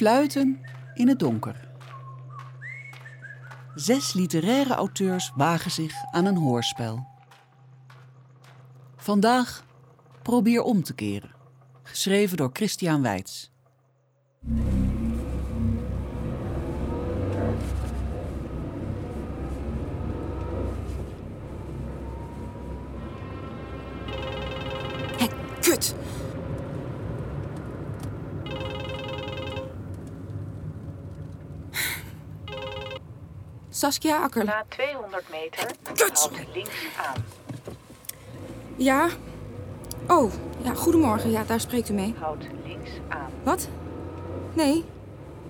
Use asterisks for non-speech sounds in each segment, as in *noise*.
Fluiten in het donker. Zes literaire auteurs wagen zich aan een hoorspel. Vandaag Probeer om te keren. Geschreven door Christian Weitz. Saskia. Na 200 meter Kut! links aan. Ja? Oh, ja, goedemorgen. Ja, daar spreekt u mee. Houd links aan. Wat? Nee.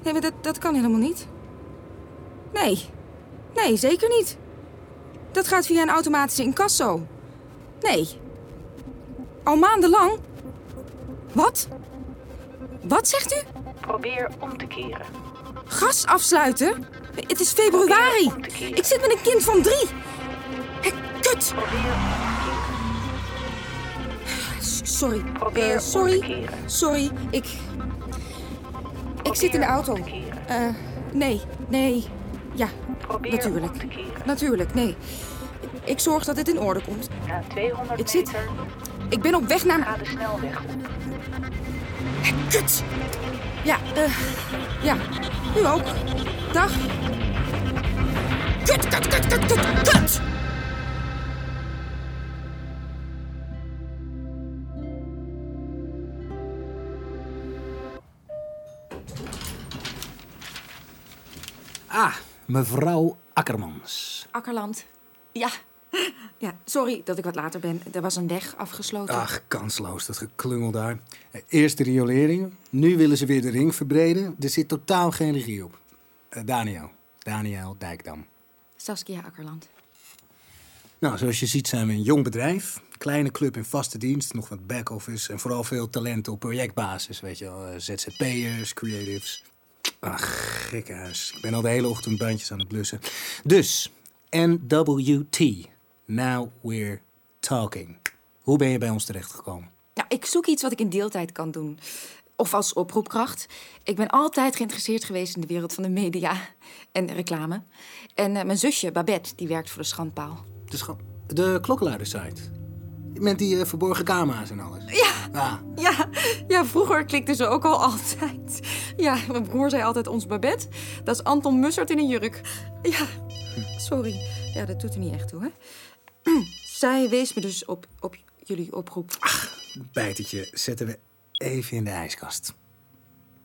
Nee, maar dat, dat kan helemaal niet. Nee. Nee, zeker niet. Dat gaat via een automatische incasso. Nee. Al maandenlang? Wat? Wat zegt u? Probeer om te keren. Gas afsluiten? Het is februari. Ik zit met een kind van drie. Kut! Sorry. Om sorry. Sorry. Ik... Ik zit in de auto. Eh, nee. Nee. Ja, natuurlijk. natuurlijk. Nee. Ik zorg dat het in orde komt. Na 200 Ik zit- Ik ben op weg naar... ga de snelweg. Kut! Ja, eh... ja. U ook. Dag. Kut, kut, kut, kut, kut, kut! Ah, mevrouw Akkermans. Akkerland. Ja. Ja, sorry dat ik wat later ben. Er was een weg afgesloten. Ach, kansloos, dat geklungel daar. Eerst de rioleringen, nu willen ze weer de ring verbreden. Er zit totaal geen regie op. Eh, Daniel, Daniel Dijkdam. Saskia Akkerland. Nou, zoals je ziet zijn we een jong bedrijf. Kleine club in vaste dienst, nog wat back-office... en vooral veel talenten op projectbasis, weet je wel. eh, ZZP'ers, creatives. Ach, gekkenhuis. Ik ben al de hele ochtend bandjes aan het blussen. Dus, NWT. Now we're talking. Hoe ben je bij ons terechtgekomen? Ja, ik zoek iets wat ik in deeltijd kan doen. Of als oproepkracht. Ik ben altijd geïnteresseerd geweest in de wereld van de media en reclame. En eh, mijn zusje, Babette, die werkt voor de schandpaal. De, scha- de klokkenluidersite. Met die eh, verborgen camera's en alles. Ja, Ah, ja, ja, vroeger klikte ze ook al *laughs* altijd. Ja, mijn broer zei altijd ons Babette. Dat is Anton Mussert in een jurk. Ja, sorry. Ja, dat doet er niet echt toe, hè? *clears throat* Zij wees me dus op, op jullie oproep. bijtertje zetten we even in de ijskast.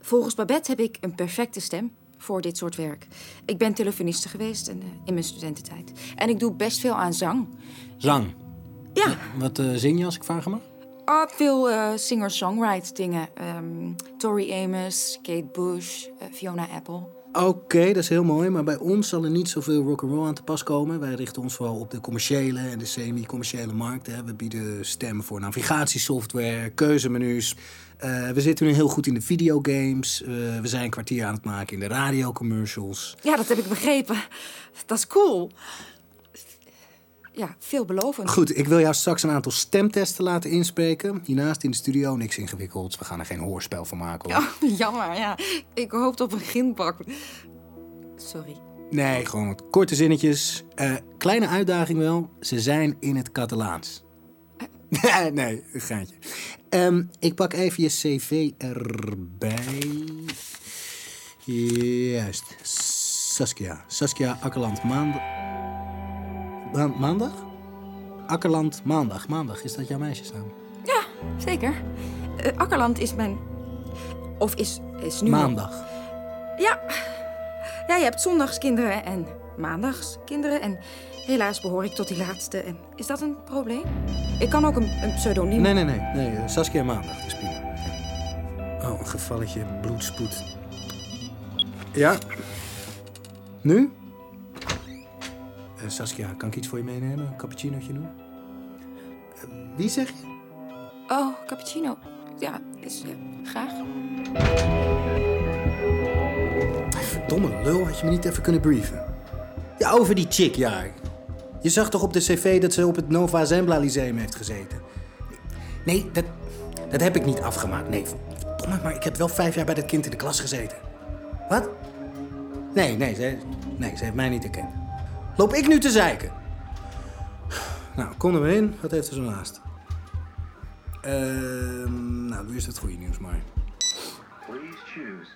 Volgens Babette heb ik een perfecte stem voor dit soort werk. Ik ben telefoniste geweest en, eh, in mijn studententijd. En ik doe best veel aan zang. Zang. Ja, Wat eh, zing je als ik vragen mag? ah, veel eh, singer-songwrite dingen. Ehm Tori Amos, Kate Bush, Fiona Apple. Oké, dat is heel mooi, maar bij ons zal er niet zoveel rock'n'roll aan te pas komen. Wij richten ons vooral op de commerciële en de semi-commerciële markt. Hè. We bieden stemmen voor navigatiesoftware, keuzemenu's. Eh, we zitten nu heel goed in de videogames. Eh, we zijn een kwartier aan het maken in de radiocommercials. Ja, dat heb ik begrepen. Dat is cool. Ja, veelbelovend. Goed, ik wil jou straks een aantal stemtesten laten inspreken. Hiernaast in de studio niks ingewikkelds. We gaan er geen hoorspel van maken hoor. Oh, *laughs* jammer, ja. Ik hoopte op een ginbak. Sorry. Nee, gewoon wat korte zinnetjes. Eh, kleine uitdaging wel. Ze zijn in het Catalaans. *laughs* nee, een gaatje. Ehm, ik pak even je cv erbij. Juist. Saskia. Saskia Akkerland maandag. Ma- maandag? Akkerland maandag. Maandag, is dat jouw meisjesnaam? Ja, zeker. Eh, Akkerland is mijn... Of is, is nu... Maandag. Ja. Ja, je hebt zondagskinderen en maandagskinderen. En helaas behoor ik tot die laatste. En is dat een probleem? Ik kan ook een, een pseudoniem... Nee, nee, nee. nee eh, Saskia maandag, dat is prima. Oh, een gevalletje bloedspoed. Ja. Nu? Eh, Saskia, kan ik iets voor je meenemen? Een cappuccinootje doen? Eh, wie zeg je? Oh, cappuccino. Ja, is, ja, graag. Verdomme lul, had je me niet even kunnen brieven? Ja, over die chick, ja. Je zag toch op de cv dat ze op het Nova Zembla Lyceum heeft gezeten? Nee, dat, dat heb ik niet afgemaakt. Nee, verdomme, maar ik heb wel vijf jaar bij dat kind in de klas gezeten. Wat? Nee, nee ze, nee, ze heeft mij niet herkend. Loop ik nu te zeiken? Nou, kom er maar in. Wat heeft er zo naast? Ehm, nou, doe eerst het goede nieuws maar. Please choose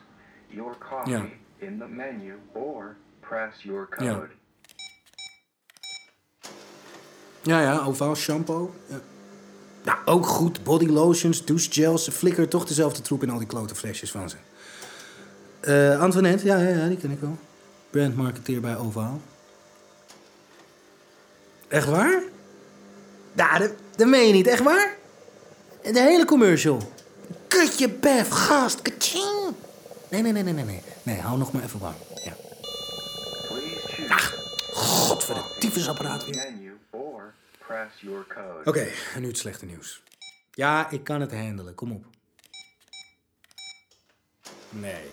your coffee Ja. in the menu or press your Ja. code. Ja, ja, ovaal shampoo. Ja. Nou, ook goed. Body lotions, douchegels. Ze flikkeren toch dezelfde troep in al die klote flesjes van ze. Eh Antoinette, ja, ja, ja, die ken ik wel. Brandmarketeer bij Ovaal. Echt waar? Ja, dat, dat meen je niet. Echt waar? De hele commercial. Kutje, bef, gast, kaching. Nee, nee, nee, nee, nee, nee. Nee, hou nog maar even warm. Ja. Choose Godverdomme, tyfusapparaat weer. Oké, en nu het slechte nieuws. Ja, ik kan het handelen. Kom op. Nee.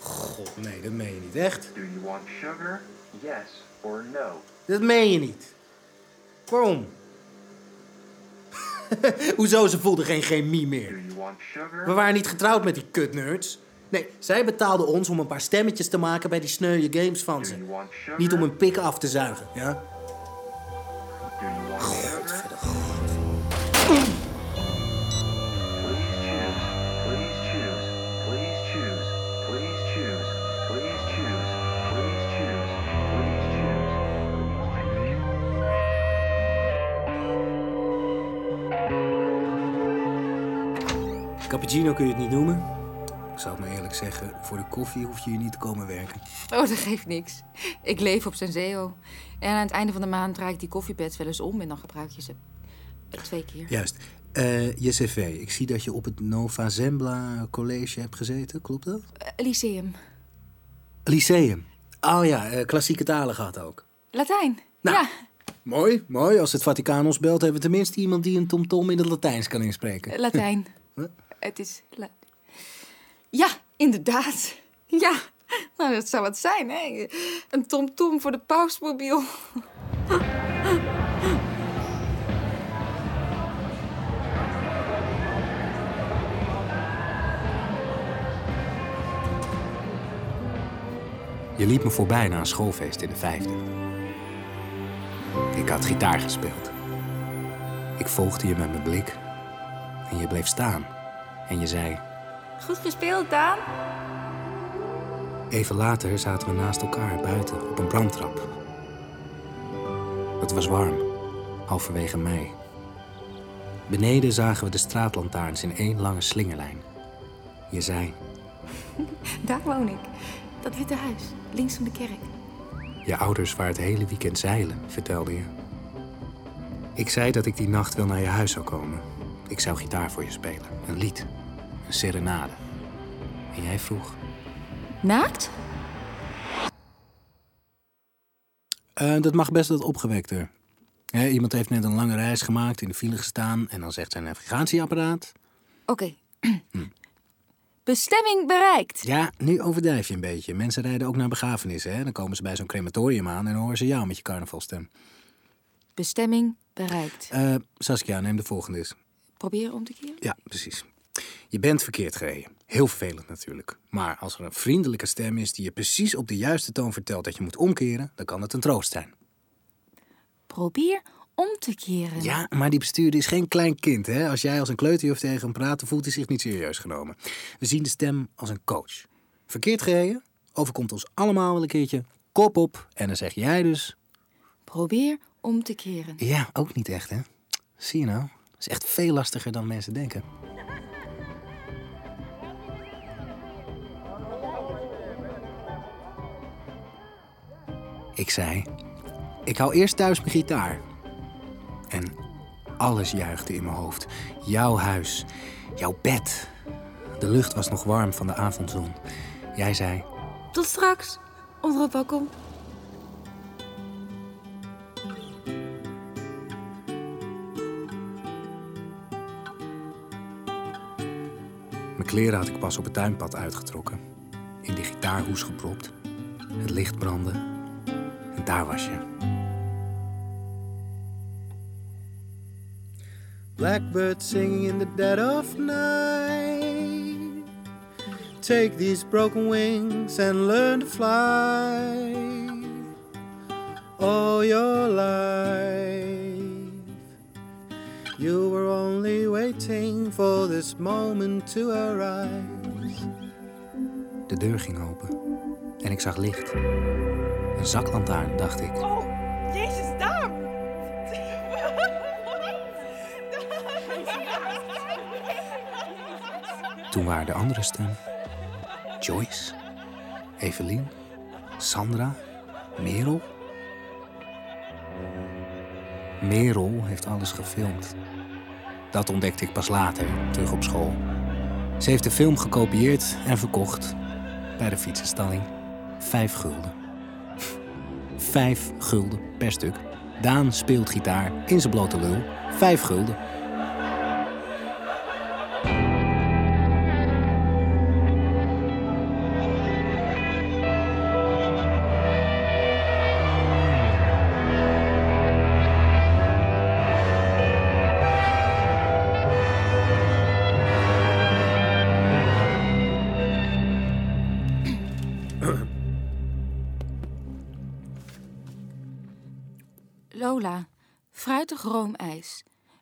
God, nee, dat meen je niet. Echt? Do you want sugar? Yes or no? Dat meen je niet. Waarom? *laughs* Hoezo, ze voelde geen chemie meer. We waren niet getrouwd met die kutnerds. Nee, zij betaalden ons om een paar stemmetjes te maken bij die sneuwe games van ze. Niet om een pik af te zuigen, ja? Cappuccino kun je het niet noemen. Ik zal het maar eerlijk zeggen, voor de koffie hoef je hier niet te komen werken. Oh, dat geeft niks. Ik leef op Senseo. En aan het einde van de maand draai ik die koffiepads wel eens om... en dan gebruik je ze twee keer. Juist. Eh, je cv. Ik zie dat je op het Nova Zembla College hebt gezeten. Klopt dat? Eh, Lyceum. Lyceum. Oh ja, eh, klassieke talen gehad ook. Latijn. Nou. Ja, Mooi, mooi. Als het Vaticaan ons belt, hebben we tenminste iemand die een tomtom in het Latijns kan inspreken. Latijn. *laughs* Het is... Ja, inderdaad. *laughs* Ja, nou, dat zou wat zijn, hè? Een tomtom voor de pausmobiel. *laughs* Je liep me voorbij na een schoolfeest in de vijfde. Ik had gitaar gespeeld. Ik volgde je met mijn blik. En je bleef staan. En je zei... Goed gespeeld, Daan. Even later zaten we naast elkaar buiten op een brandtrap. Het was warm, halverwege mei. Beneden zagen we de straatlantaarns in één lange slingerlijn. Je zei, *laughs* Daar woon ik. Dat witte huis, links van de kerk. je ouders waren het hele weekend zeilen, vertelde je. Ik zei dat ik die nacht wel naar je huis zou komen. Ik zou gitaar voor je spelen, een lied, een serenade. En jij vroeg, Naakt? Eh, dat mag best wat opgewekter. Hè, iemand heeft net een lange reis gemaakt, in de file gestaan... en dan zegt zijn navigatieapparaat... Oké. *clears throat* Bestemming bereikt. Ja, nu overdrijf je een beetje. Mensen rijden ook naar begrafenissen. Hè? Dan komen ze bij zo'n crematorium aan en dan horen ze jou met je carnavalstem. Bestemming bereikt. Eh, Saskia, neem de volgende eens. Probeer om te keren. Ja, precies. Je bent verkeerd gereden. Heel vervelend natuurlijk. Maar als er een vriendelijke stem is die je precies op de juiste toon vertelt dat je moet omkeren... dan kan het een troost zijn. Probeer om te keren. Ja, maar die bestuurder is geen klein kind. Hè? Als jij als een kleuterjuf tegen hem praat, dan voelt hij zich niet serieus genomen. We zien de stem als een coach. Verkeerd gereden, overkomt ons allemaal wel een keertje. Kop op, en dan zeg jij dus... Probeer om te keren. Ja, ook niet echt, hè? Zie je nou? Is echt veel lastiger dan mensen denken. Ik zei, ik hou eerst thuis mijn gitaar. En alles juichte in mijn hoofd. Jouw huis, jouw bed. De lucht was nog warm van de avondzon. Jij zei, Tot straks, onder het balkon. Kleren had ik pas op het tuinpad uitgetrokken. In die gitaarhoes gepropt. Het licht brandde. En daar was je. Blackbird singing in the dead of night. take these broken wings and learn to fly all your life. You were only waiting for this moment to arise. De deur ging open en ik zag licht. Een zaklantaarn, dacht ik. Oh, jezus, daar! *laughs* Toen waren de andere stemmen. Joyce, Evelien, Sandra, Merel. Merel heeft alles gefilmd. Dat ontdekte ik pas later, terug op school. Ze heeft de film gekopieerd en verkocht bij de fietsenstalling. Vijf gulden. *laughs* Vijf gulden per stuk. Daan speelt gitaar in zijn blote lul. Vijf gulden.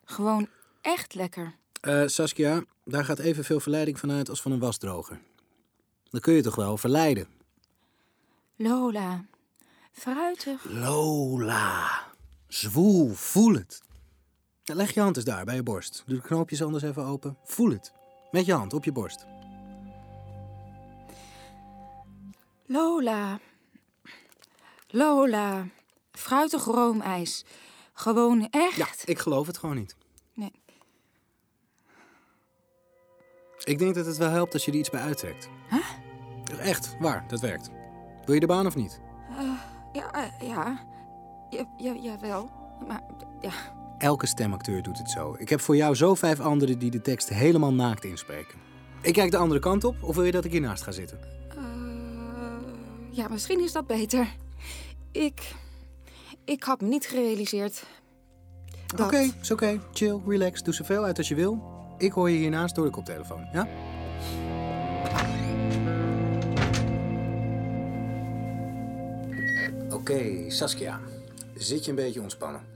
Gewoon echt lekker. Eh, Saskia, daar gaat evenveel verleiding vanuit als van een wasdroger. Dan kun je toch wel verleiden? Lola, fruitig. Lola. Zwoel, voel het. Leg je hand eens daar bij je borst. Doe de knoopjes anders even open. Voel het. Met je hand op je borst. Lola. Lola, fruitig roomijs. Gewoon echt. Ja, ik geloof het gewoon niet. Nee. Ik denk dat het wel helpt als je er iets bij uittrekt. Huh? Echt, waar, dat werkt. Wil je de baan of niet? Ja, eh, ja. Ja, ja, jawel. Maar, ja. Elke stemacteur doet het zo. Ik heb voor jou zo vijf anderen die de tekst helemaal naakt inspreken. Ik kijk de andere kant op, of wil je dat ik hiernaast ga zitten? eh, ja, misschien is dat beter. Ik... Ik had me niet gerealiseerd dat... Oké, is oké. Chill, relax, doe zoveel uit als je wil. Ik hoor je hiernaast door de koptelefoon, ja? Oké, Saskia. Zit je een beetje ontspannen?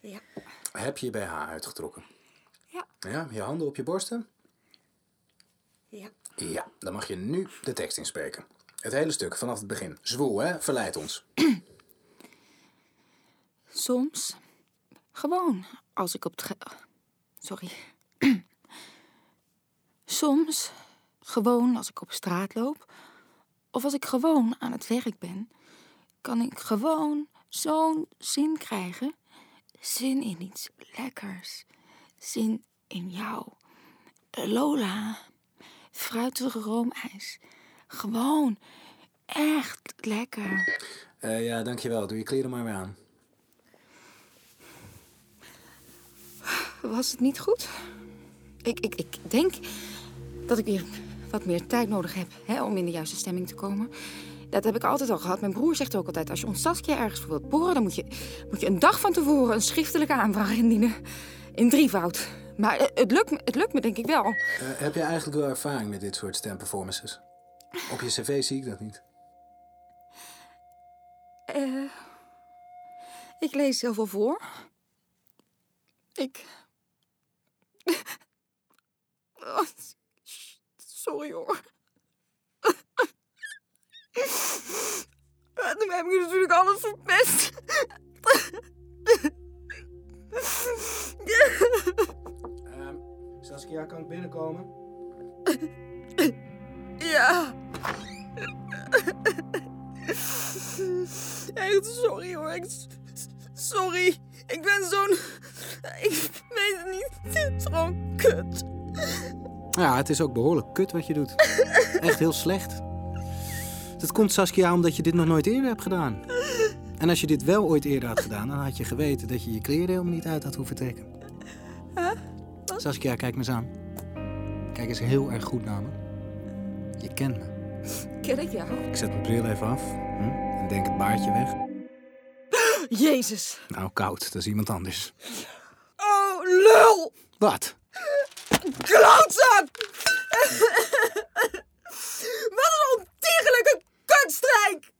Ja. Heb je je BH uitgetrokken? Ja. Ja, je handen op je borsten? Ja. Ja, dan mag je nu de tekst inspreken. Het hele stuk, vanaf het begin. Zwoel, hè? Verleid ons. *clears throat* Soms. Gewoon als ik op het... Sorry. *clears throat* Soms. Gewoon als ik op straat loop. Of als ik gewoon aan het werk ben. Kan ik gewoon zo'n zin krijgen. Zin in iets lekkers. Zin in jou. Lola. Fruitige roomijs. Gewoon. Echt lekker. Eh, ja, dankjewel. Doe je kleren maar weer aan. Was het niet goed? Ik, ik, ik denk dat ik weer wat meer tijd nodig heb hè, om in de juiste stemming te komen. Dat heb ik altijd al gehad. Mijn broer zegt ook altijd: als je ons Saskia ergens voor wilt boren, dan moet je, moet je een dag van tevoren een schriftelijke aanvraag indienen. In drievoud. Maar het lukt, me- het lukt me denk ik wel. Eh, heb je eigenlijk wel ervaring met dit soort stemperformances? Op je cv zie ik dat niet. Eh, ik lees heel veel voor. Ik. Oh, *laughs* sorry hoor. *laughs* Dan heb ik natuurlijk alles verpest. Ehm, Saskia, kan ik binnenkomen? Ja. Echt sorry hoor. Sorry. Ik ben zo'n. Ik weet het niet. Het is gewoon kut. Ja, het is ook behoorlijk kut wat je doet. Echt heel slecht. Dat komt Saskia omdat je dit nog nooit eerder hebt gedaan. En als je dit wel ooit eerder had gedaan, dan had je geweten dat je je kleren helemaal niet uit had hoeven trekken. Saskia, kijk me eens aan. Kijk eens heel erg goed naar me. Je kent me. Ken ik jou? Ik zet mijn bril even af hm? en denk het baardje weg. Jezus. Nou, koud, dat is iemand anders. Oh, lul. Wat? Klootzak. Wat een ontiegelijke kutstreek!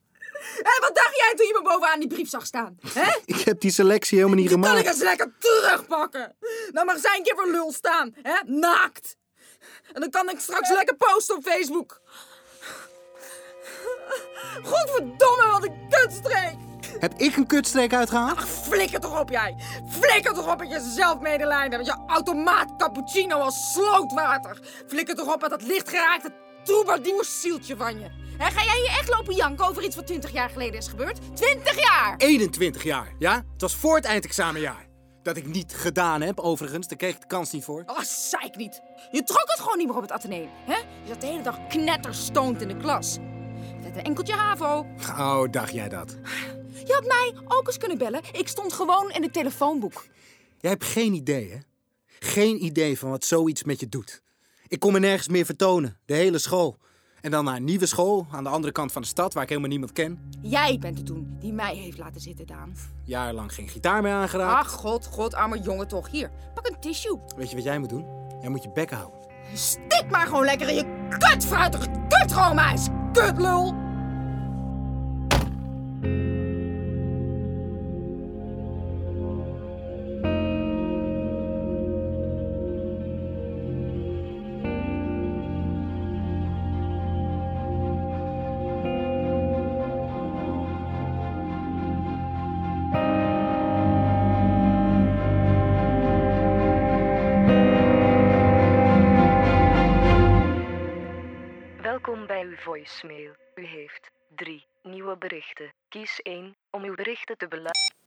Hé, wat dacht jij toen je me bovenaan die brief zag staan? Hè? Ik heb die selectie helemaal niet Die kan ik eens lekker terugpakken. Dan mag zij een keer voor lul staan, hè? Naakt. En dan kan ik straks lekker posten op Facebook. Godverdomme, wat een kutstreek! Heb ik een kutstreek uitgehaald? Ach, flikker toch op jij! Flikker toch op met je zelfmedelijden, met je automaat cappuccino als slootwater! Flikker toch op met dat lichtgeraakte troubadoursieltje van je! Hè, ga jij je echt lopen janken over iets wat 20 jaar geleden is gebeurd? 20 jaar! 21 jaar, ja? Het was voor het eindexamenjaar. Dat ik niet gedaan heb, overigens. Daar kreeg ik de kans niet voor. Oh, zeik niet. Je trok het gewoon niet meer op het ateneum, hè? Je zat de hele dag knetterstoned in de klas. Met een enkeltje HAVO. Oh, dacht jij dat? Je had mij ook eens kunnen bellen. Ik stond gewoon in het telefoonboek. Jij hebt geen idee, hè? Geen idee van wat zoiets met je doet. Ik kon me nergens meer vertonen, de hele school. En dan naar een nieuwe school aan de andere kant van de stad waar ik helemaal niemand ken. Jij bent het toen die mij heeft laten zitten, Daan. Jarenlang geen gitaar meer aangeraakt. Ach, god, god, arme jongen toch. Hier, pak een tissue. Weet je wat jij moet doen? Jij moet je bek houden. Stik maar gewoon lekker in je kutfruitige kutroomijs, kutlul. Voicemail. U heeft drie nieuwe berichten. Kies één om uw berichten te beluisteren.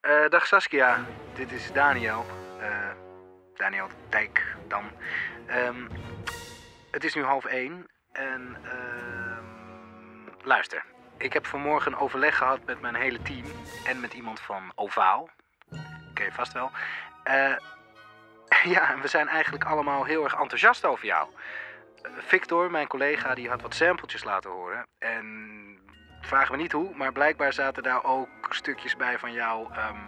Eh, dag Saskia, dit is Daniel. Eh, Daniel Dijk dan. Ehm, het is nu half één en ehm, luister. Ik heb vanmorgen een overleg gehad met mijn hele team en met iemand van Ovaal. Je vast wel. Eh, *laughs* ja, we zijn eigenlijk allemaal heel erg enthousiast over jou. Victor, mijn collega, die had wat sampletjes laten horen. En vraag me niet hoe, maar blijkbaar zaten daar ook stukjes bij van jouw, ehm,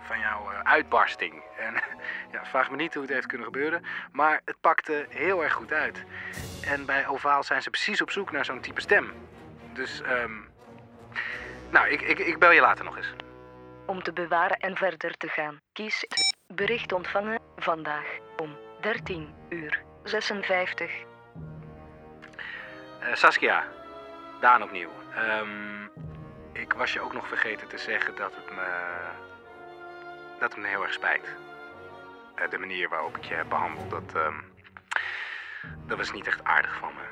van jouw eh, uitbarsting. En *laughs* ja, vraag me niet hoe het heeft kunnen gebeuren, maar het pakte heel erg goed uit. En bij Ovaal zijn ze precies op zoek naar zo'n type stem. Dus, ehm, nou, ik, ik, ik bel je later nog eens. Om te bewaren en verder te gaan. Kies. Bericht ontvangen vandaag om 13 uur 56. Eh, Saskia, Daan opnieuw. Ehm, ik was je ook nog vergeten te zeggen dat het me, dat het me heel erg spijt. Eh, de manier waarop ik je heb behandeld, dat, ehm, dat was niet echt aardig van me.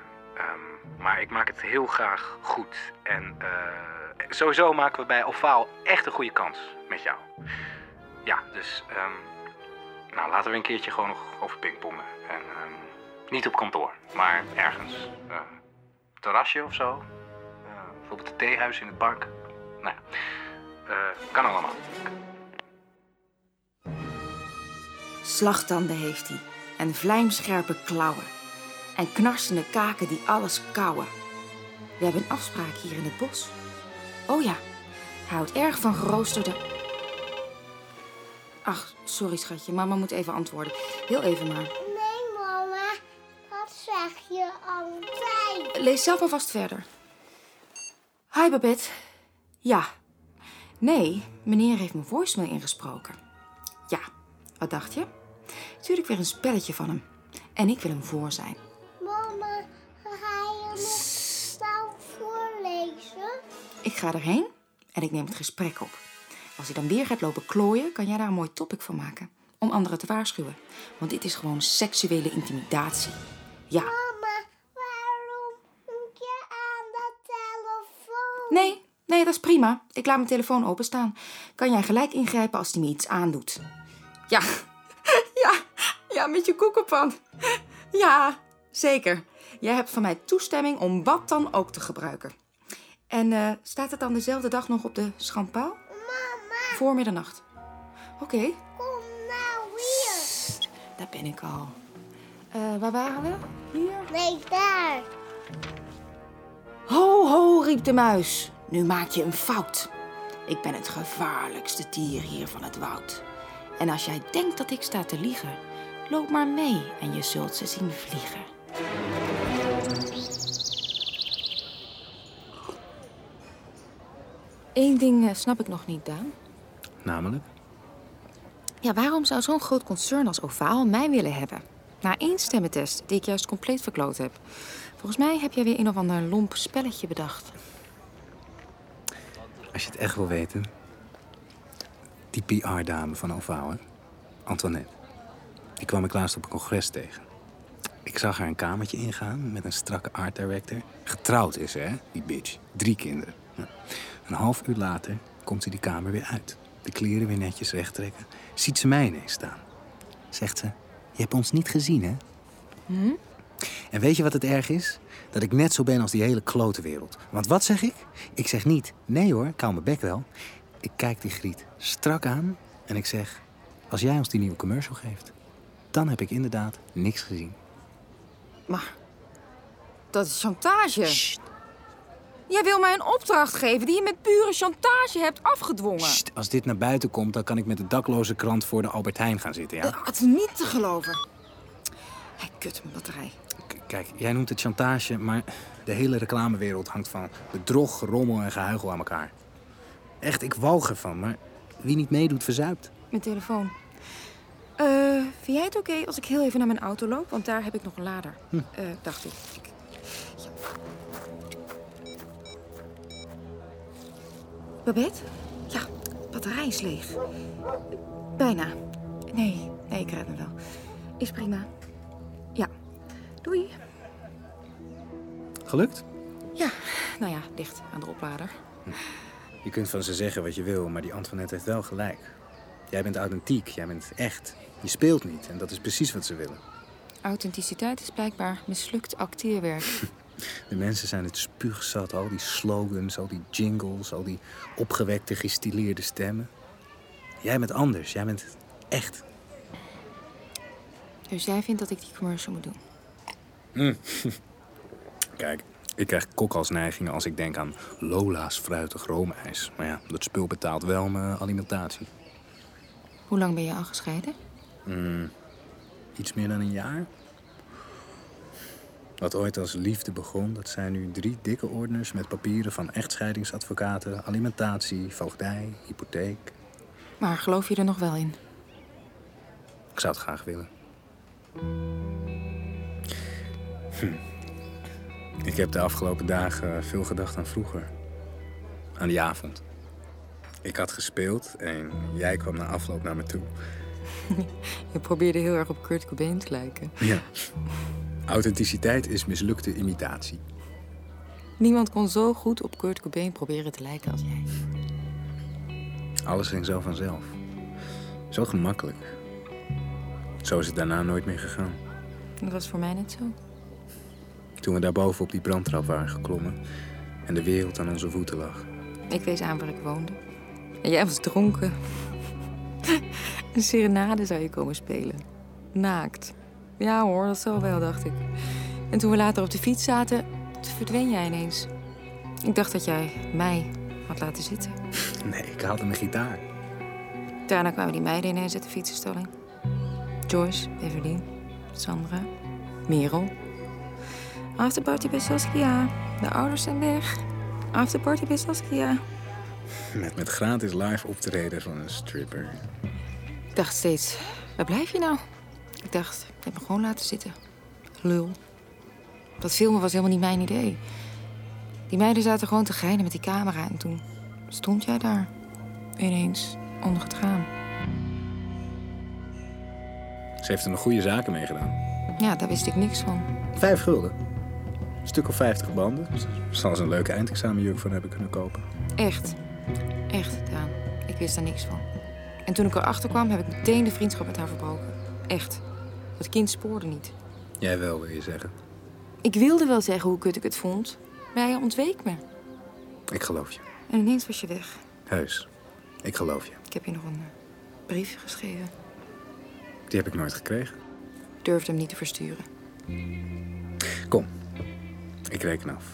Ehm, maar ik maak het heel graag goed. En eh, sowieso maken we bij Ovaal echt een goede kans met jou. Ja, dus nou, laten we een keertje gewoon nog over pingpongen. En, niet op kantoor, maar ergens. Terrasje of zo. Eh, bijvoorbeeld het theehuis in het park. Nou ja, eh, kan allemaal. Slagtanden heeft hij en vlijmscherpe klauwen. En knarsende kaken die alles kauwen. We hebben een afspraak hier in het bos. Oh ja, hij houdt erg van geroosterde... Ach, sorry schatje, mama moet even antwoorden. Heel even maar. Nee, mama. Dat zeg je altijd. Lees zelf alvast verder. Hi, Babette. Ja. Nee, meneer heeft mijn voicemail ingesproken. Ja, wat dacht je? Tuurlijk weer een spelletje van hem. En ik wil hem voor zijn. Mama, ga je nog nou voorlezen? Ik ga erheen en ik neem het gesprek op. Als hij dan weer gaat lopen klooien, kan jij daar een mooi topic van maken. Om anderen te waarschuwen. Want dit is gewoon seksuele intimidatie. Ja, Mama, waarom moet je aan de telefoon? Nee, nee, dat is prima. Ik laat mijn telefoon openstaan. Kan jij gelijk ingrijpen als hij me iets aandoet? Ja, *laughs* ja, ja, met je koekenpan. Ja, zeker. Jij hebt van mij toestemming om wat dan ook te gebruiken. En eh, staat het dan dezelfde dag nog op de schandpaal? Mama, Voor middernacht. Oké, kom nou hier. daar ben ik al. Eh, waar waren we? Hier? Nee, daar. Ho, ho, riep de muis. Nu maak je een fout. Ik ben het gevaarlijkste dier hier van het woud. En als jij denkt dat ik sta te liegen, Loop maar mee en je zult ze zien vliegen. Eén ding eh, snap ik nog niet, Daan. Namelijk? Ja, waarom zou zo'n groot concern als Ovaal mij willen hebben? Na één stemmentest, die ik juist compleet verkloot heb. Volgens mij heb jij weer een of ander lomp spelletje bedacht. Als je het echt wil weten. Die PR-dame van hè? Antoinette. Die kwam ik laatst op een congres tegen. Ik zag haar een kamertje ingaan met een strakke art director. Getrouwd is ze, hè, die bitch. Drie kinderen. Een half uur later komt ze die kamer weer uit. De kleren weer netjes recht trekken. Ziet ze mij ineens staan. Zegt ze, je hebt ons niet gezien, hè? En weet je wat het erg is? Dat ik net zo ben als die hele klote wereld. Want wat zeg ik? Ik zeg niet, nee hoor, ik hou mijn bek wel. Ik kijk die Griet strak aan en ik zeg... Als jij ons die nieuwe commercial geeft, dan heb ik inderdaad niks gezien. Maar dat is chantage. Jij wil mij een opdracht geven die je met pure chantage hebt afgedwongen. Sst, als dit naar buiten komt, dan kan ik met de dakloze krant voor de Albert Heijn gaan zitten, ja? Dat is niet te geloven. Hé, kut, mijn batterij. K- Kijk, jij noemt het chantage, maar de hele reclamewereld hangt van bedrog, rommel en gehuigel aan elkaar. Echt, ik walg ervan, maar wie niet meedoet, verzuipt. Mijn telefoon. Eh, vind jij het oké als ik heel even naar mijn auto loop? Want daar heb ik nog een lader. Eh, dacht ik. ik Babette? Ja, batterij is leeg. Bijna. Nee, nee, ik red me wel. Is prima. Ja. Doei. Gelukt? Ja, nou ja, dicht aan de oplader. Je kunt van ze zeggen wat je wil, maar die Antoinette heeft wel gelijk. Jij bent authentiek, jij bent echt. Je speelt niet en dat is precies wat ze willen. Authenticiteit is blijkbaar mislukt acteerwerk. *laughs* De mensen zijn het spuugzat, al die slogans, al die jingles, al die opgewekte, gestileerde stemmen. Jij bent anders, jij bent echt. Dus jij vindt dat ik die commercial moet doen? *laughs* Kijk, ik krijg kokhalsneigingen als ik denk aan Lola's fruitig roomijs. Maar ja, dat spul betaalt wel mijn alimentatie. Hoe lang ben je al gescheiden? Iets meer dan een jaar. Wat ooit als liefde begon, dat zijn nu drie dikke ordners met papieren van echtscheidingsadvocaten, alimentatie, voogdij, hypotheek. Maar geloof je er nog wel in? Ik zou het graag willen. Hm. Ik heb de afgelopen dagen veel gedacht aan vroeger. Aan die avond. Ik had gespeeld en jij kwam na afloop naar me toe. *laughs* Je probeerde heel erg op Kurt Cobain te lijken. Ja. *laughs* Authenticiteit is mislukte imitatie. Niemand kon zo goed op Kurt Cobain proberen te lijken als jij. Alles ging zo vanzelf. Zo gemakkelijk. Zo is het daarna nooit meer gegaan. Dat was voor mij net zo. Toen we daarboven op die brandtrap waren geklommen en de wereld aan onze voeten lag. Ik wees aan waar ik woonde. En jij was dronken. *laughs* Een serenade zou je komen spelen. Naakt. Ja hoor, dat zal wel, dacht ik. En toen we later op de fiets zaten, verdween jij ineens. Ik dacht dat jij mij had laten zitten. *laughs* Nee, ik haalde mijn gitaar. Daarna kwamen die meiden ineens uit de fietsenstalling. Joyce, Evelien, Sandra, Merel. Afterparty bij Saskia. De ouders zijn weg. Afterparty bij Saskia. Met, met gratis live optreden van een stripper. Ik dacht steeds, waar blijf je nou? Ik dacht, je hebt me gewoon laten zitten. Lul. Dat filmen was helemaal niet mijn idee. Die meiden zaten gewoon te geinen met die camera en toen stond jij daar. Ineens onder het raam. Ze heeft er nog goede zaken mee gedaan. Ja, daar wist ik niks van. Vijf gulden. Een stuk of vijftig banden. Zal ze een leuke eindexamenjurk van hebben kunnen kopen. Echt. Echt, Daan. Ik wist daar niks van. En toen ik erachter kwam, heb ik meteen de vriendschap met haar verbroken. Echt. Dat kind spoorde niet. Jij wel, wil je zeggen. Ik wilde wel zeggen hoe kut ik het vond, maar hij ontweek me. Ik geloof je. En ineens was je weg. Heus. Ik geloof je. Ik heb je nog een eh, brief geschreven. Die heb ik nooit gekregen. Ik durfde hem niet te versturen. Kom. Ik reken af.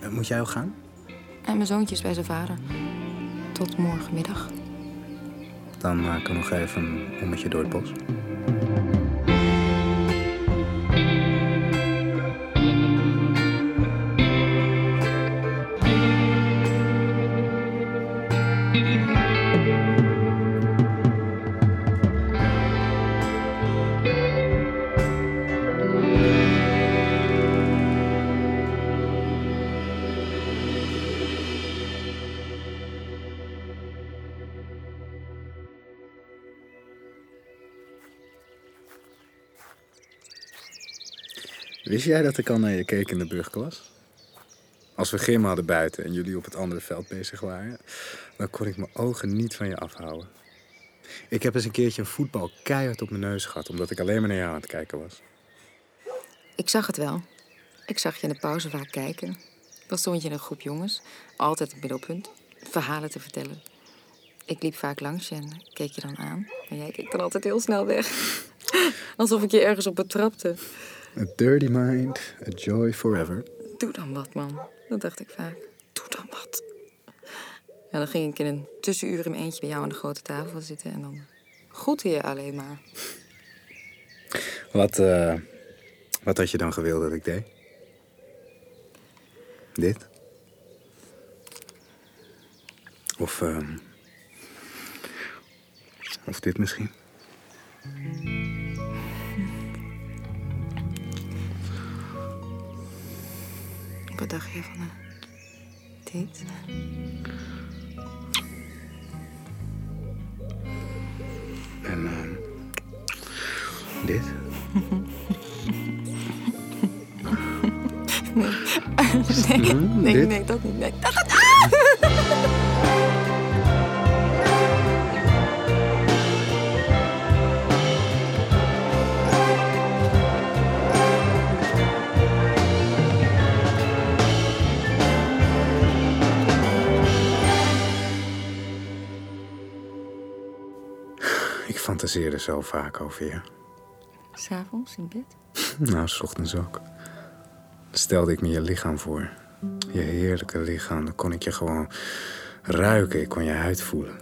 Eh, Moet jij al gaan? En mijn zoontje is bij zijn vader. Tot morgenmiddag. Dan maken we nog even een ommetje door het bos. Jij dat ik al naar je keek in de brugklas? Als we gym hadden buiten en jullie op het andere veld bezig waren, dan kon ik mijn ogen niet van je afhouden. Ik heb eens een keertje een voetbal keihard op mijn neus gehad, omdat ik alleen maar naar jou aan het kijken was. Ik zag het wel. Ik zag je in de pauze vaak kijken. Dan stond je in een groep jongens, altijd het middelpunt, verhalen te vertellen. Ik liep vaak langs je en keek je dan aan. En jij keek dan altijd heel snel weg. *laughs* Alsof ik je ergens op betrapte. A dirty mind, a joy forever. Doe dan wat, man. Dat dacht ik vaak. Doe dan wat. En dan ging ik in een tussenuur in mijn eentje bij jou aan de grote tafel zitten. En dan groette je alleen maar. Wat, eh, wat had je dan gewild dat ik deed? Dit? Of, ehm, of dit misschien? Wat dacht je van eh, dit? En ehm, dit? *laughs* Nee, Hm, nee, dit? nee, dat niet. Nee. Fantaseerde zo vaak over je. S'avonds in bed? *laughs* Nou, s ochtends ook. Stelde ik me je lichaam voor. Je heerlijke lichaam. Dan kon ik je gewoon ruiken. Ik kon je huid voelen.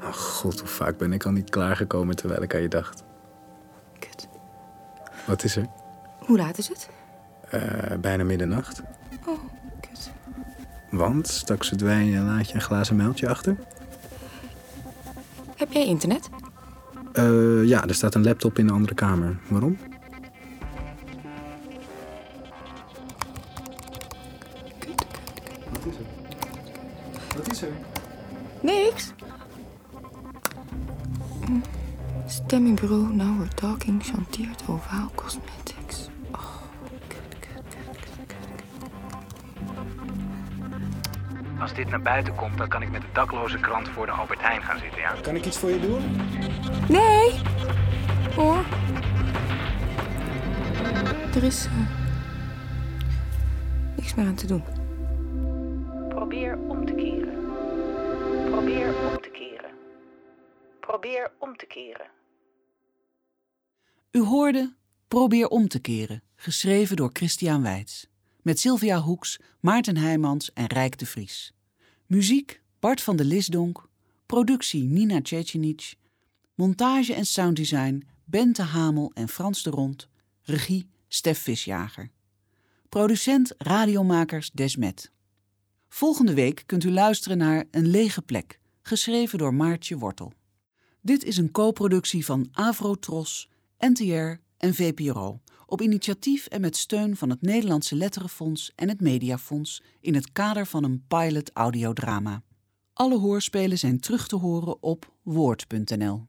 Oh god, hoe vaak ben ik al niet klaargekomen terwijl ik aan je dacht. Kut. Wat is er? Hoe laat is het? Eh, bijna middernacht. Oh, kut. Want straks verdwijn je en laat je een glazen muiltje achter. Heb jij internet? Eh, ja, er staat een laptop in de andere kamer. Waarom? Wat is er? Wat is er? Niks. Hm. Stemmingbureau Now We're Talking chanteert Ovaal Cosmetics. Naar buiten komt, dan kan ik met de dakloze krant voor de Albert Heijn gaan zitten, ja? Kan ik iets voor je doen? Nee! Hoor. Er is eh, niks meer aan te doen. Probeer om te keren. Probeer om te keren. Probeer om te keren. U hoorde Probeer om te keren, geschreven door Christian Weitz. Met Sylvia Hoeks, Maarten Heijmans en Rijk de Vries. Muziek Bart van de Lisdonk. Productie Nina Cecinic. Montage en sounddesign Bente Hamel en Frans de Rond. Regie Stef Visjager. Producent Radiomakers Desmet. Volgende week kunt u luisteren naar Een lege plek, geschreven door Maartje Wortel. Dit is een co-productie van Avrotros, NTR en VPRO. Op initiatief en met steun van het Nederlandse Letterenfonds en het Mediafonds in het kader van een pilot audiodrama. Alle hoorspelen zijn terug te horen op woord.nl.